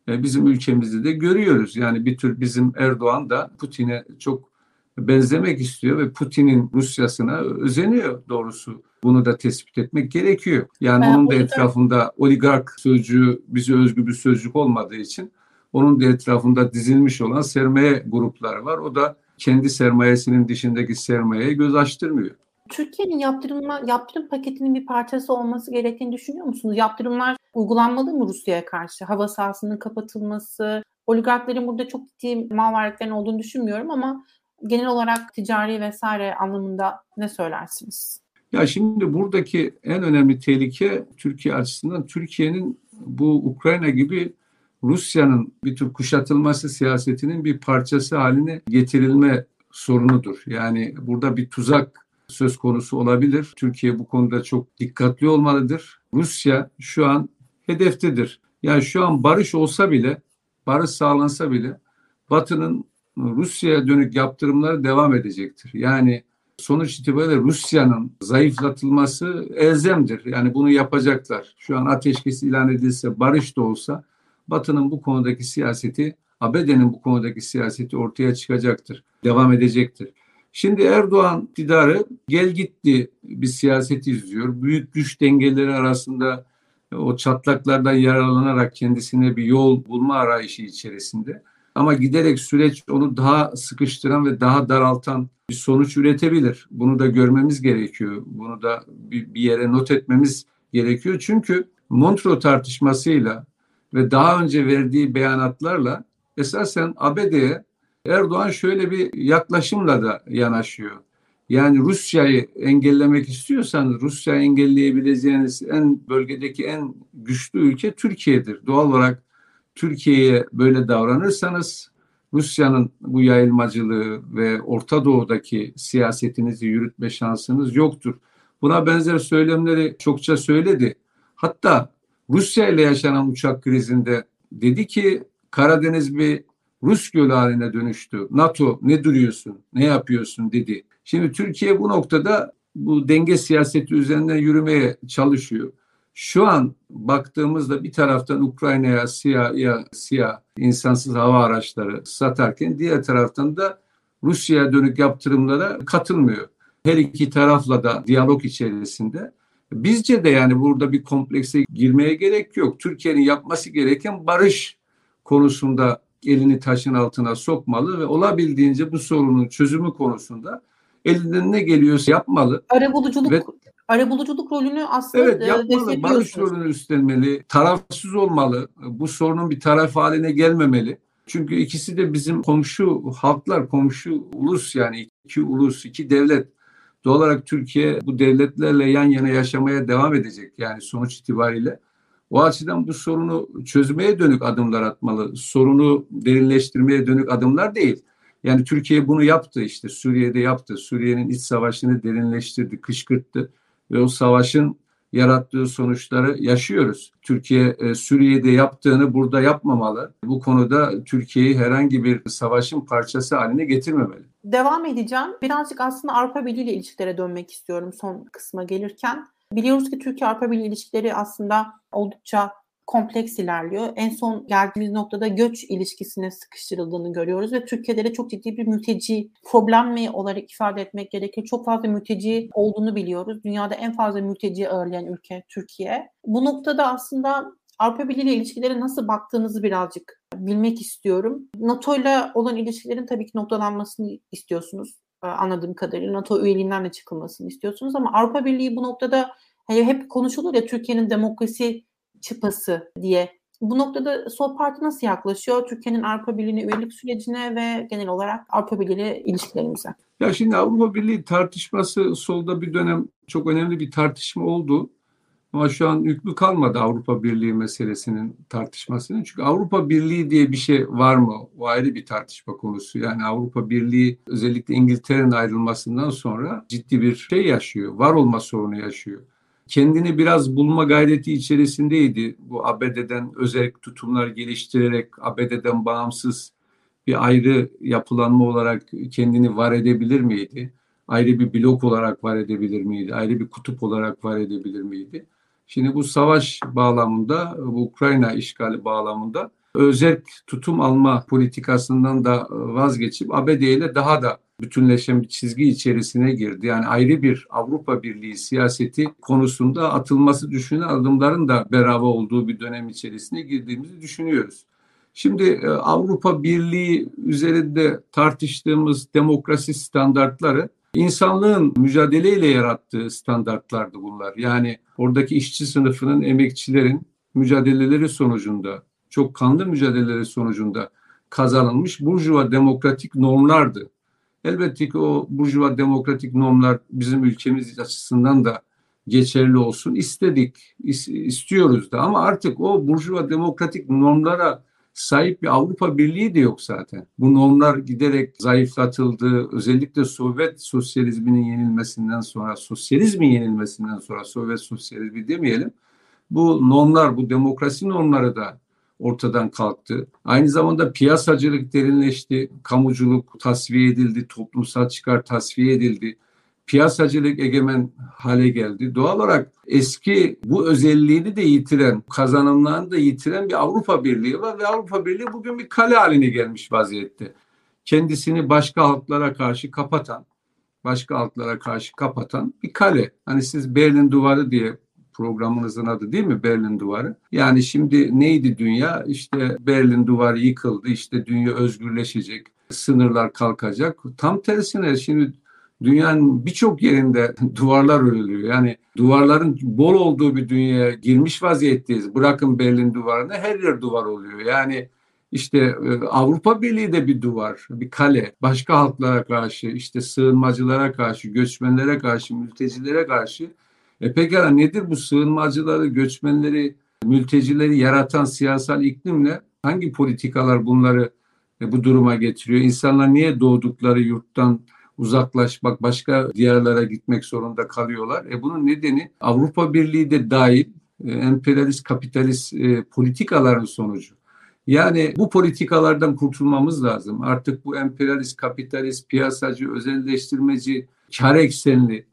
e, bizim ülkemizde de görüyoruz. Yani bir tür bizim Erdoğan da Putin'e çok benzemek istiyor ve Putin'in Rusyasına özeniyor doğrusu. Bunu da tespit etmek gerekiyor. Yani ben onun da etrafında oligark sözcüğü bize özgü bir sözcük olmadığı için onun da etrafında dizilmiş olan sermaye grupları var. O da kendi sermayesinin dışındaki sermayeye göz açtırmıyor. Türkiye'nin yaptırımla, yaptırım paketinin bir parçası olması gerektiğini düşünüyor musunuz? Yaptırımlar uygulanmalı mı Rusya'ya karşı? Hava sahasının kapatılması, oligarkların burada çok ciddi mal varlıklarının olduğunu düşünmüyorum ama genel olarak ticari vesaire anlamında ne söylersiniz? Ya şimdi buradaki en önemli tehlike Türkiye açısından Türkiye'nin bu Ukrayna gibi Rusya'nın bir tür kuşatılması siyasetinin bir parçası haline getirilme sorunudur. Yani burada bir tuzak söz konusu olabilir. Türkiye bu konuda çok dikkatli olmalıdır. Rusya şu an hedeftedir. Yani şu an barış olsa bile, barış sağlansa bile Batı'nın Rusya'ya dönük yaptırımları devam edecektir. Yani sonuç itibariyle Rusya'nın zayıflatılması elzemdir. Yani bunu yapacaklar. Şu an ateşkes ilan edilse, barış da olsa Batı'nın bu konudaki siyaseti, ABD'nin bu konudaki siyaseti ortaya çıkacaktır. Devam edecektir. Şimdi Erdoğan iktidarı gel gitti bir siyaset izliyor. Büyük güç dengeleri arasında o çatlaklardan yararlanarak kendisine bir yol bulma arayışı içerisinde. Ama giderek süreç onu daha sıkıştıran ve daha daraltan bir sonuç üretebilir. Bunu da görmemiz gerekiyor. Bunu da bir, yere not etmemiz gerekiyor. Çünkü Montreux tartışmasıyla ve daha önce verdiği beyanatlarla esasen ABD'ye Erdoğan şöyle bir yaklaşımla da yanaşıyor. Yani Rusya'yı engellemek istiyorsanız Rusya'yı engelleyebileceğiniz en bölgedeki en güçlü ülke Türkiye'dir. Doğal olarak Türkiye'ye böyle davranırsanız Rusya'nın bu yayılmacılığı ve Orta Doğu'daki siyasetinizi yürütme şansınız yoktur. Buna benzer söylemleri çokça söyledi. Hatta Rusya ile yaşanan uçak krizinde dedi ki Karadeniz bir Rus gölü haline dönüştü. NATO ne duruyorsun, ne yapıyorsun dedi. Şimdi Türkiye bu noktada bu denge siyaseti üzerinden yürümeye çalışıyor. Şu an baktığımızda bir taraftan Ukrayna'ya siyah ya siyah insansız hava araçları satarken diğer taraftan da Rusya'ya dönük yaptırımlara katılmıyor. Her iki tarafla da diyalog içerisinde. Bizce de yani burada bir komplekse girmeye gerek yok. Türkiye'nin yapması gereken barış konusunda elini taşın altına sokmalı ve olabildiğince bu sorunun çözümü konusunda elinden ne geliyorsa yapmalı. Arabuluculuk ve, arabuluculuk rolünü aslında evet, yapmalı. Barış rolünü üstlenmeli. Tarafsız olmalı. Bu sorunun bir taraf haline gelmemeli. Çünkü ikisi de bizim komşu halklar, komşu ulus yani iki ulus, iki devlet. Doğal olarak Türkiye bu devletlerle yan yana yaşamaya devam edecek yani sonuç itibariyle. O açıdan bu sorunu çözmeye dönük adımlar atmalı. Sorunu derinleştirmeye dönük adımlar değil. Yani Türkiye bunu yaptı işte Suriye'de yaptı. Suriye'nin iç savaşını derinleştirdi, kışkırttı ve o savaşın yarattığı sonuçları yaşıyoruz. Türkiye e, Suriye'de yaptığını burada yapmamalı. Bu konuda Türkiye'yi herhangi bir savaşın parçası haline getirmemeli. Devam edeceğim. Birazcık aslında Avrupa Birliği ile ilişkilere dönmek istiyorum son kısma gelirken. Biliyoruz ki Türkiye Avrupa Birliği ilişkileri aslında oldukça kompleks ilerliyor. En son geldiğimiz noktada göç ilişkisine sıkıştırıldığını görüyoruz ve Türkiye'de de çok ciddi bir mülteci problem mi olarak ifade etmek gerekir. Çok fazla mülteci olduğunu biliyoruz. Dünyada en fazla mülteci ağırlayan ülke Türkiye. Bu noktada aslında Avrupa Birliği ile ilişkilere nasıl baktığınızı birazcık bilmek istiyorum. NATO ile olan ilişkilerin tabii ki noktalanmasını istiyorsunuz e, anladığım kadarıyla. NATO üyeliğinden de çıkılmasını istiyorsunuz ama Avrupa Birliği bu noktada hani hep konuşulur ya Türkiye'nin demokrasi çıpası diye. Bu noktada Sol Parti nasıl yaklaşıyor Türkiye'nin Avrupa Birliği'ne üyelik sürecine ve genel olarak Avrupa Birliği ilişkilerimize? Ya şimdi Avrupa Birliği tartışması solda bir dönem çok önemli bir tartışma oldu. Ama şu an yüklü kalmadı Avrupa Birliği meselesinin tartışmasının. Çünkü Avrupa Birliği diye bir şey var mı? O ayrı bir tartışma konusu. Yani Avrupa Birliği özellikle İngiltere'nin ayrılmasından sonra ciddi bir şey yaşıyor. Var olma sorunu yaşıyor kendini biraz bulma gayreti içerisindeydi. Bu ABD'den özel tutumlar geliştirerek ABD'den bağımsız bir ayrı yapılanma olarak kendini var edebilir miydi? Ayrı bir blok olarak var edebilir miydi? Ayrı bir kutup olarak var edebilir miydi? Şimdi bu savaş bağlamında, bu Ukrayna işgali bağlamında özel tutum alma politikasından da vazgeçip ABD ile daha da bütünleşen bir çizgi içerisine girdi. Yani ayrı bir Avrupa Birliği siyaseti konusunda atılması düşünülen adımların da beraber olduğu bir dönem içerisine girdiğimizi düşünüyoruz. Şimdi e, Avrupa Birliği üzerinde tartıştığımız demokrasi standartları insanlığın mücadeleyle yarattığı standartlardı bunlar. Yani oradaki işçi sınıfının, emekçilerin mücadeleleri sonucunda, çok kanlı mücadeleleri sonucunda kazanılmış burjuva demokratik normlardı. Elbette ki o burjuva demokratik normlar bizim ülkemiz açısından da geçerli olsun istedik, istiyoruz da ama artık o burjuva demokratik normlara sahip bir Avrupa Birliği de yok zaten. Bu normlar giderek zayıflatıldı. Özellikle Sovyet sosyalizminin yenilmesinden sonra, sosyalizmin yenilmesinden sonra Sovyet sosyalizmi demeyelim. Bu normlar, bu demokrasi normları da ortadan kalktı. Aynı zamanda piyasacılık derinleşti, kamuculuk tasfiye edildi, toplumsal çıkar tasfiye edildi. Piyasacılık egemen hale geldi. Doğal olarak eski bu özelliğini de yitiren, kazanımlarını da yitiren bir Avrupa Birliği var ve Avrupa Birliği bugün bir kale haline gelmiş vaziyette. Kendisini başka halklara karşı kapatan, başka halklara karşı kapatan bir kale. Hani siz Berlin Duvarı diye programınızın adı değil mi Berlin Duvarı? Yani şimdi neydi dünya? İşte Berlin Duvarı yıkıldı, işte dünya özgürleşecek, sınırlar kalkacak. Tam tersine şimdi dünyanın birçok yerinde duvarlar örülüyor. Yani duvarların bol olduğu bir dünyaya girmiş vaziyetteyiz. Bırakın Berlin duvarını her yer duvar oluyor. Yani işte e, Avrupa Birliği de bir duvar, bir kale. Başka halklara karşı, işte sığınmacılara karşı, göçmenlere karşı, mültecilere karşı e pekala nedir bu sığınmacıları, göçmenleri, mültecileri yaratan siyasal iklimle hangi politikalar bunları e, bu duruma getiriyor? İnsanlar niye doğdukları yurttan uzaklaşmak, başka diyarlara gitmek zorunda kalıyorlar? E bunun nedeni Avrupa Birliği de dahil e, emperyalist kapitalist e, politikaların sonucu. Yani bu politikalardan kurtulmamız lazım. Artık bu emperyalist, kapitalist, piyasacı, özelleştirmeci, kar eksenli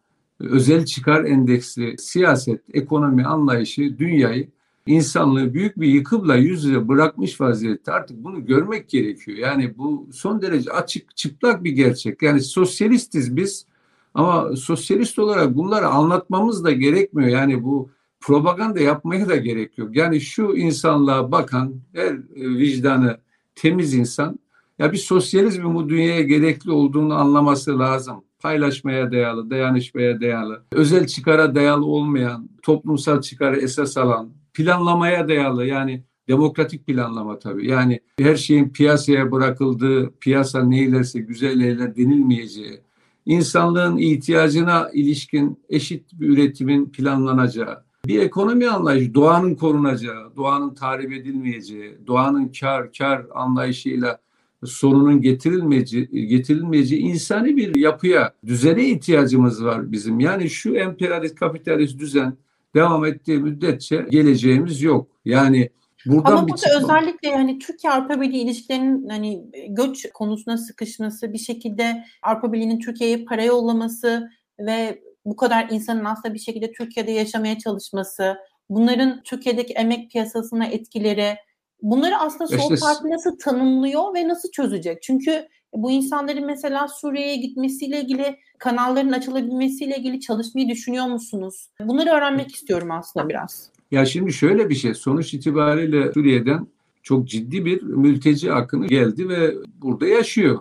özel çıkar endeksli siyaset, ekonomi anlayışı dünyayı insanlığı büyük bir yıkımla yüz yüze bırakmış vaziyette. Artık bunu görmek gerekiyor. Yani bu son derece açık, çıplak bir gerçek. Yani sosyalistiz biz ama sosyalist olarak bunları anlatmamız da gerekmiyor. Yani bu propaganda yapmaya da gerek yok. Yani şu insanlığa bakan her vicdanı temiz insan ya bir sosyalizmin bu dünyaya gerekli olduğunu anlaması lazım paylaşmaya dayalı, dayanışmaya dayalı, özel çıkara dayalı olmayan, toplumsal çıkarı esas alan, planlamaya dayalı yani demokratik planlama tabii. Yani her şeyin piyasaya bırakıldığı, piyasa neylerse güzel eyler denilmeyeceği, insanlığın ihtiyacına ilişkin eşit bir üretimin planlanacağı, bir ekonomi anlayışı, doğanın korunacağı, doğanın tahrip edilmeyeceği, doğanın kar kar anlayışıyla sorunun getirilmeyeceği, getirilmeyeceği insani bir yapıya, düzene ihtiyacımız var bizim. Yani şu emperyalist kapitalist düzen devam ettiği müddetçe geleceğimiz yok. Yani Buradan Ama burada çıkma. özellikle yani Türkiye Avrupa Birliği ilişkilerinin hani göç konusuna sıkışması, bir şekilde Avrupa Birliği'nin Türkiye'ye para yollaması ve bu kadar insanın aslında bir şekilde Türkiye'de yaşamaya çalışması, bunların Türkiye'deki emek piyasasına etkileri, bunları aslında Sol işte, Parti nasıl tanımlıyor ve nasıl çözecek? Çünkü bu insanların mesela Suriye'ye gitmesiyle ilgili kanalların açılabilmesiyle ilgili çalışmayı düşünüyor musunuz? Bunları öğrenmek istiyorum aslında biraz. Ya şimdi şöyle bir şey sonuç itibariyle Suriye'den çok ciddi bir mülteci akını geldi ve burada yaşıyor.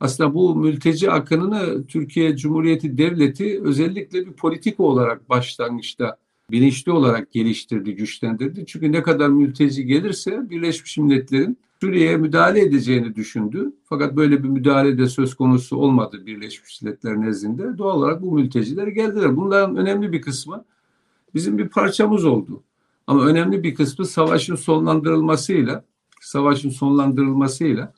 Aslında bu mülteci akınını Türkiye Cumhuriyeti Devleti özellikle bir politika olarak başlangıçta bilinçli olarak geliştirdi, güçlendirdi. Çünkü ne kadar mülteci gelirse Birleşmiş Milletler'in Suriye'ye müdahale edeceğini düşündü. Fakat böyle bir müdahale de söz konusu olmadı Birleşmiş Milletler nezdinde. Doğal olarak bu mülteciler geldiler. Bunların önemli bir kısmı bizim bir parçamız oldu. Ama önemli bir kısmı savaşın sonlandırılmasıyla, savaşın sonlandırılmasıyla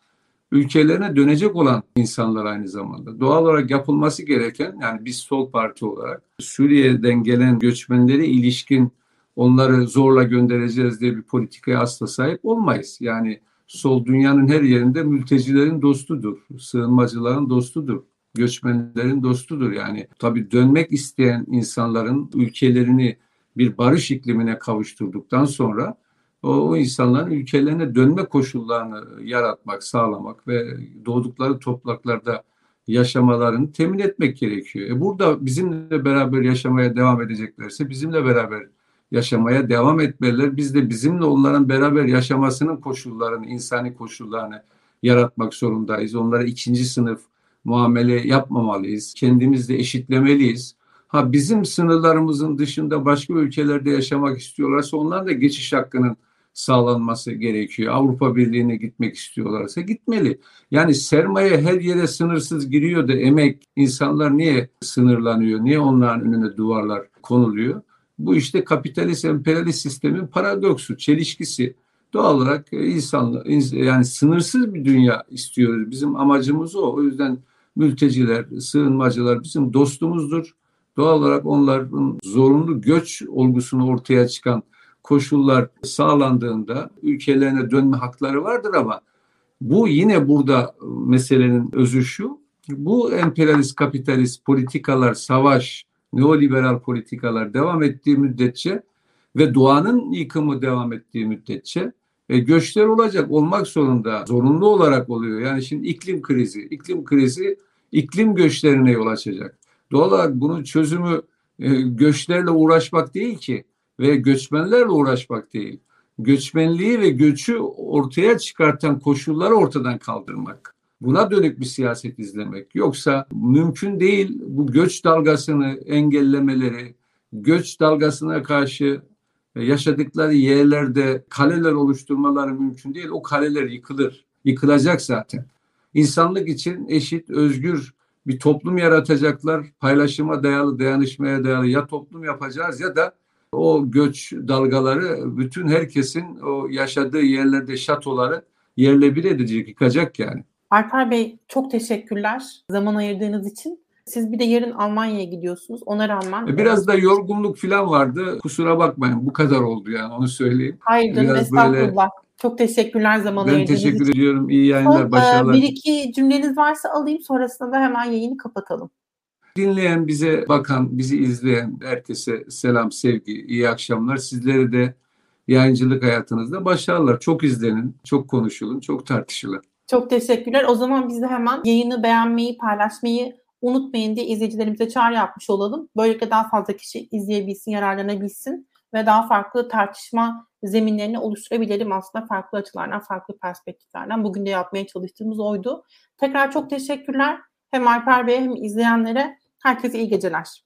ülkelerine dönecek olan insanlar aynı zamanda. Doğal olarak yapılması gereken yani biz sol parti olarak Suriye'den gelen göçmenlere ilişkin onları zorla göndereceğiz diye bir politikaya asla sahip olmayız. Yani sol dünyanın her yerinde mültecilerin dostudur, sığınmacıların dostudur, göçmenlerin dostudur. Yani tabii dönmek isteyen insanların ülkelerini bir barış iklimine kavuşturduktan sonra o, o insanların ülkelerine dönme koşullarını yaratmak, sağlamak ve doğdukları topraklarda yaşamalarını temin etmek gerekiyor. E burada bizimle beraber yaşamaya devam edeceklerse bizimle beraber yaşamaya devam etmeliler. Biz de bizimle onların beraber yaşamasının koşullarını, insani koşullarını yaratmak zorundayız. Onlara ikinci sınıf muamele yapmamalıyız. Kendimizle eşitlemeliyiz. Ha bizim sınırlarımızın dışında başka ülkelerde yaşamak istiyorlarsa onların da geçiş hakkının sağlanması gerekiyor. Avrupa Birliği'ne gitmek istiyorlarsa gitmeli. Yani sermaye her yere sınırsız giriyor da emek insanlar niye sınırlanıyor? Niye onların önüne duvarlar konuluyor? Bu işte kapitalist emperyalist sistemin paradoksu, çelişkisi. Doğal olarak insan yani sınırsız bir dünya istiyoruz. Bizim amacımız o. O yüzden mülteciler, sığınmacılar bizim dostumuzdur. Doğal olarak onların zorunlu göç olgusunu ortaya çıkan koşullar sağlandığında ülkelerine dönme hakları vardır ama bu yine burada meselenin özü şu. Bu emperyalist kapitalist politikalar, savaş, neoliberal politikalar devam ettiği müddetçe ve doğanın yıkımı devam ettiği müddetçe e, göçler olacak, olmak zorunda, zorunlu olarak oluyor. Yani şimdi iklim krizi, iklim krizi iklim göçlerine yol açacak. Doğal olarak bunun çözümü e, göçlerle uğraşmak değil ki ve göçmenlerle uğraşmak değil. Göçmenliği ve göçü ortaya çıkartan koşulları ortadan kaldırmak. Buna dönük bir siyaset izlemek. Yoksa mümkün değil bu göç dalgasını engellemeleri, göç dalgasına karşı yaşadıkları yerlerde kaleler oluşturmaları mümkün değil. O kaleler yıkılır. Yıkılacak zaten. İnsanlık için eşit, özgür bir toplum yaratacaklar. Paylaşıma dayalı, dayanışmaya dayalı ya toplum yapacağız ya da o göç dalgaları bütün herkesin o yaşadığı yerlerde şatoları yerle bir edecek, yıkacak yani. Alper Bey çok teşekkürler zaman ayırdığınız için. Siz bir de yarın Almanya'ya gidiyorsunuz. Ona rağmen... E, biraz da yorgunluk falan vardı. Kusura bakmayın bu kadar oldu yani onu söyleyeyim. Hayır canım estağfurullah. Böyle... Çok teşekkürler zaman ben ayırdığınız için. Ben teşekkür ediyorum. İyi yayınlar, Son, e, başarılar. Bir iki cümleniz varsa alayım sonrasında da hemen yayını kapatalım. Dinleyen, bize bakan, bizi izleyen herkese selam, sevgi, iyi akşamlar. Sizlere de yayıncılık hayatınızda başarılar. Çok izlenin, çok konuşulun, çok tartışılın. Çok teşekkürler. O zaman biz de hemen yayını beğenmeyi, paylaşmayı unutmayın diye izleyicilerimize çağrı yapmış olalım. Böylelikle daha fazla kişi izleyebilsin, yararlanabilsin ve daha farklı tartışma zeminlerini oluşturabilelim aslında farklı açılardan, farklı perspektiflerden. Bugün de yapmaya çalıştığımız oydu. Tekrar çok teşekkürler. Hem Alper Bey'e hem izleyenlere Herkese iyi geceler.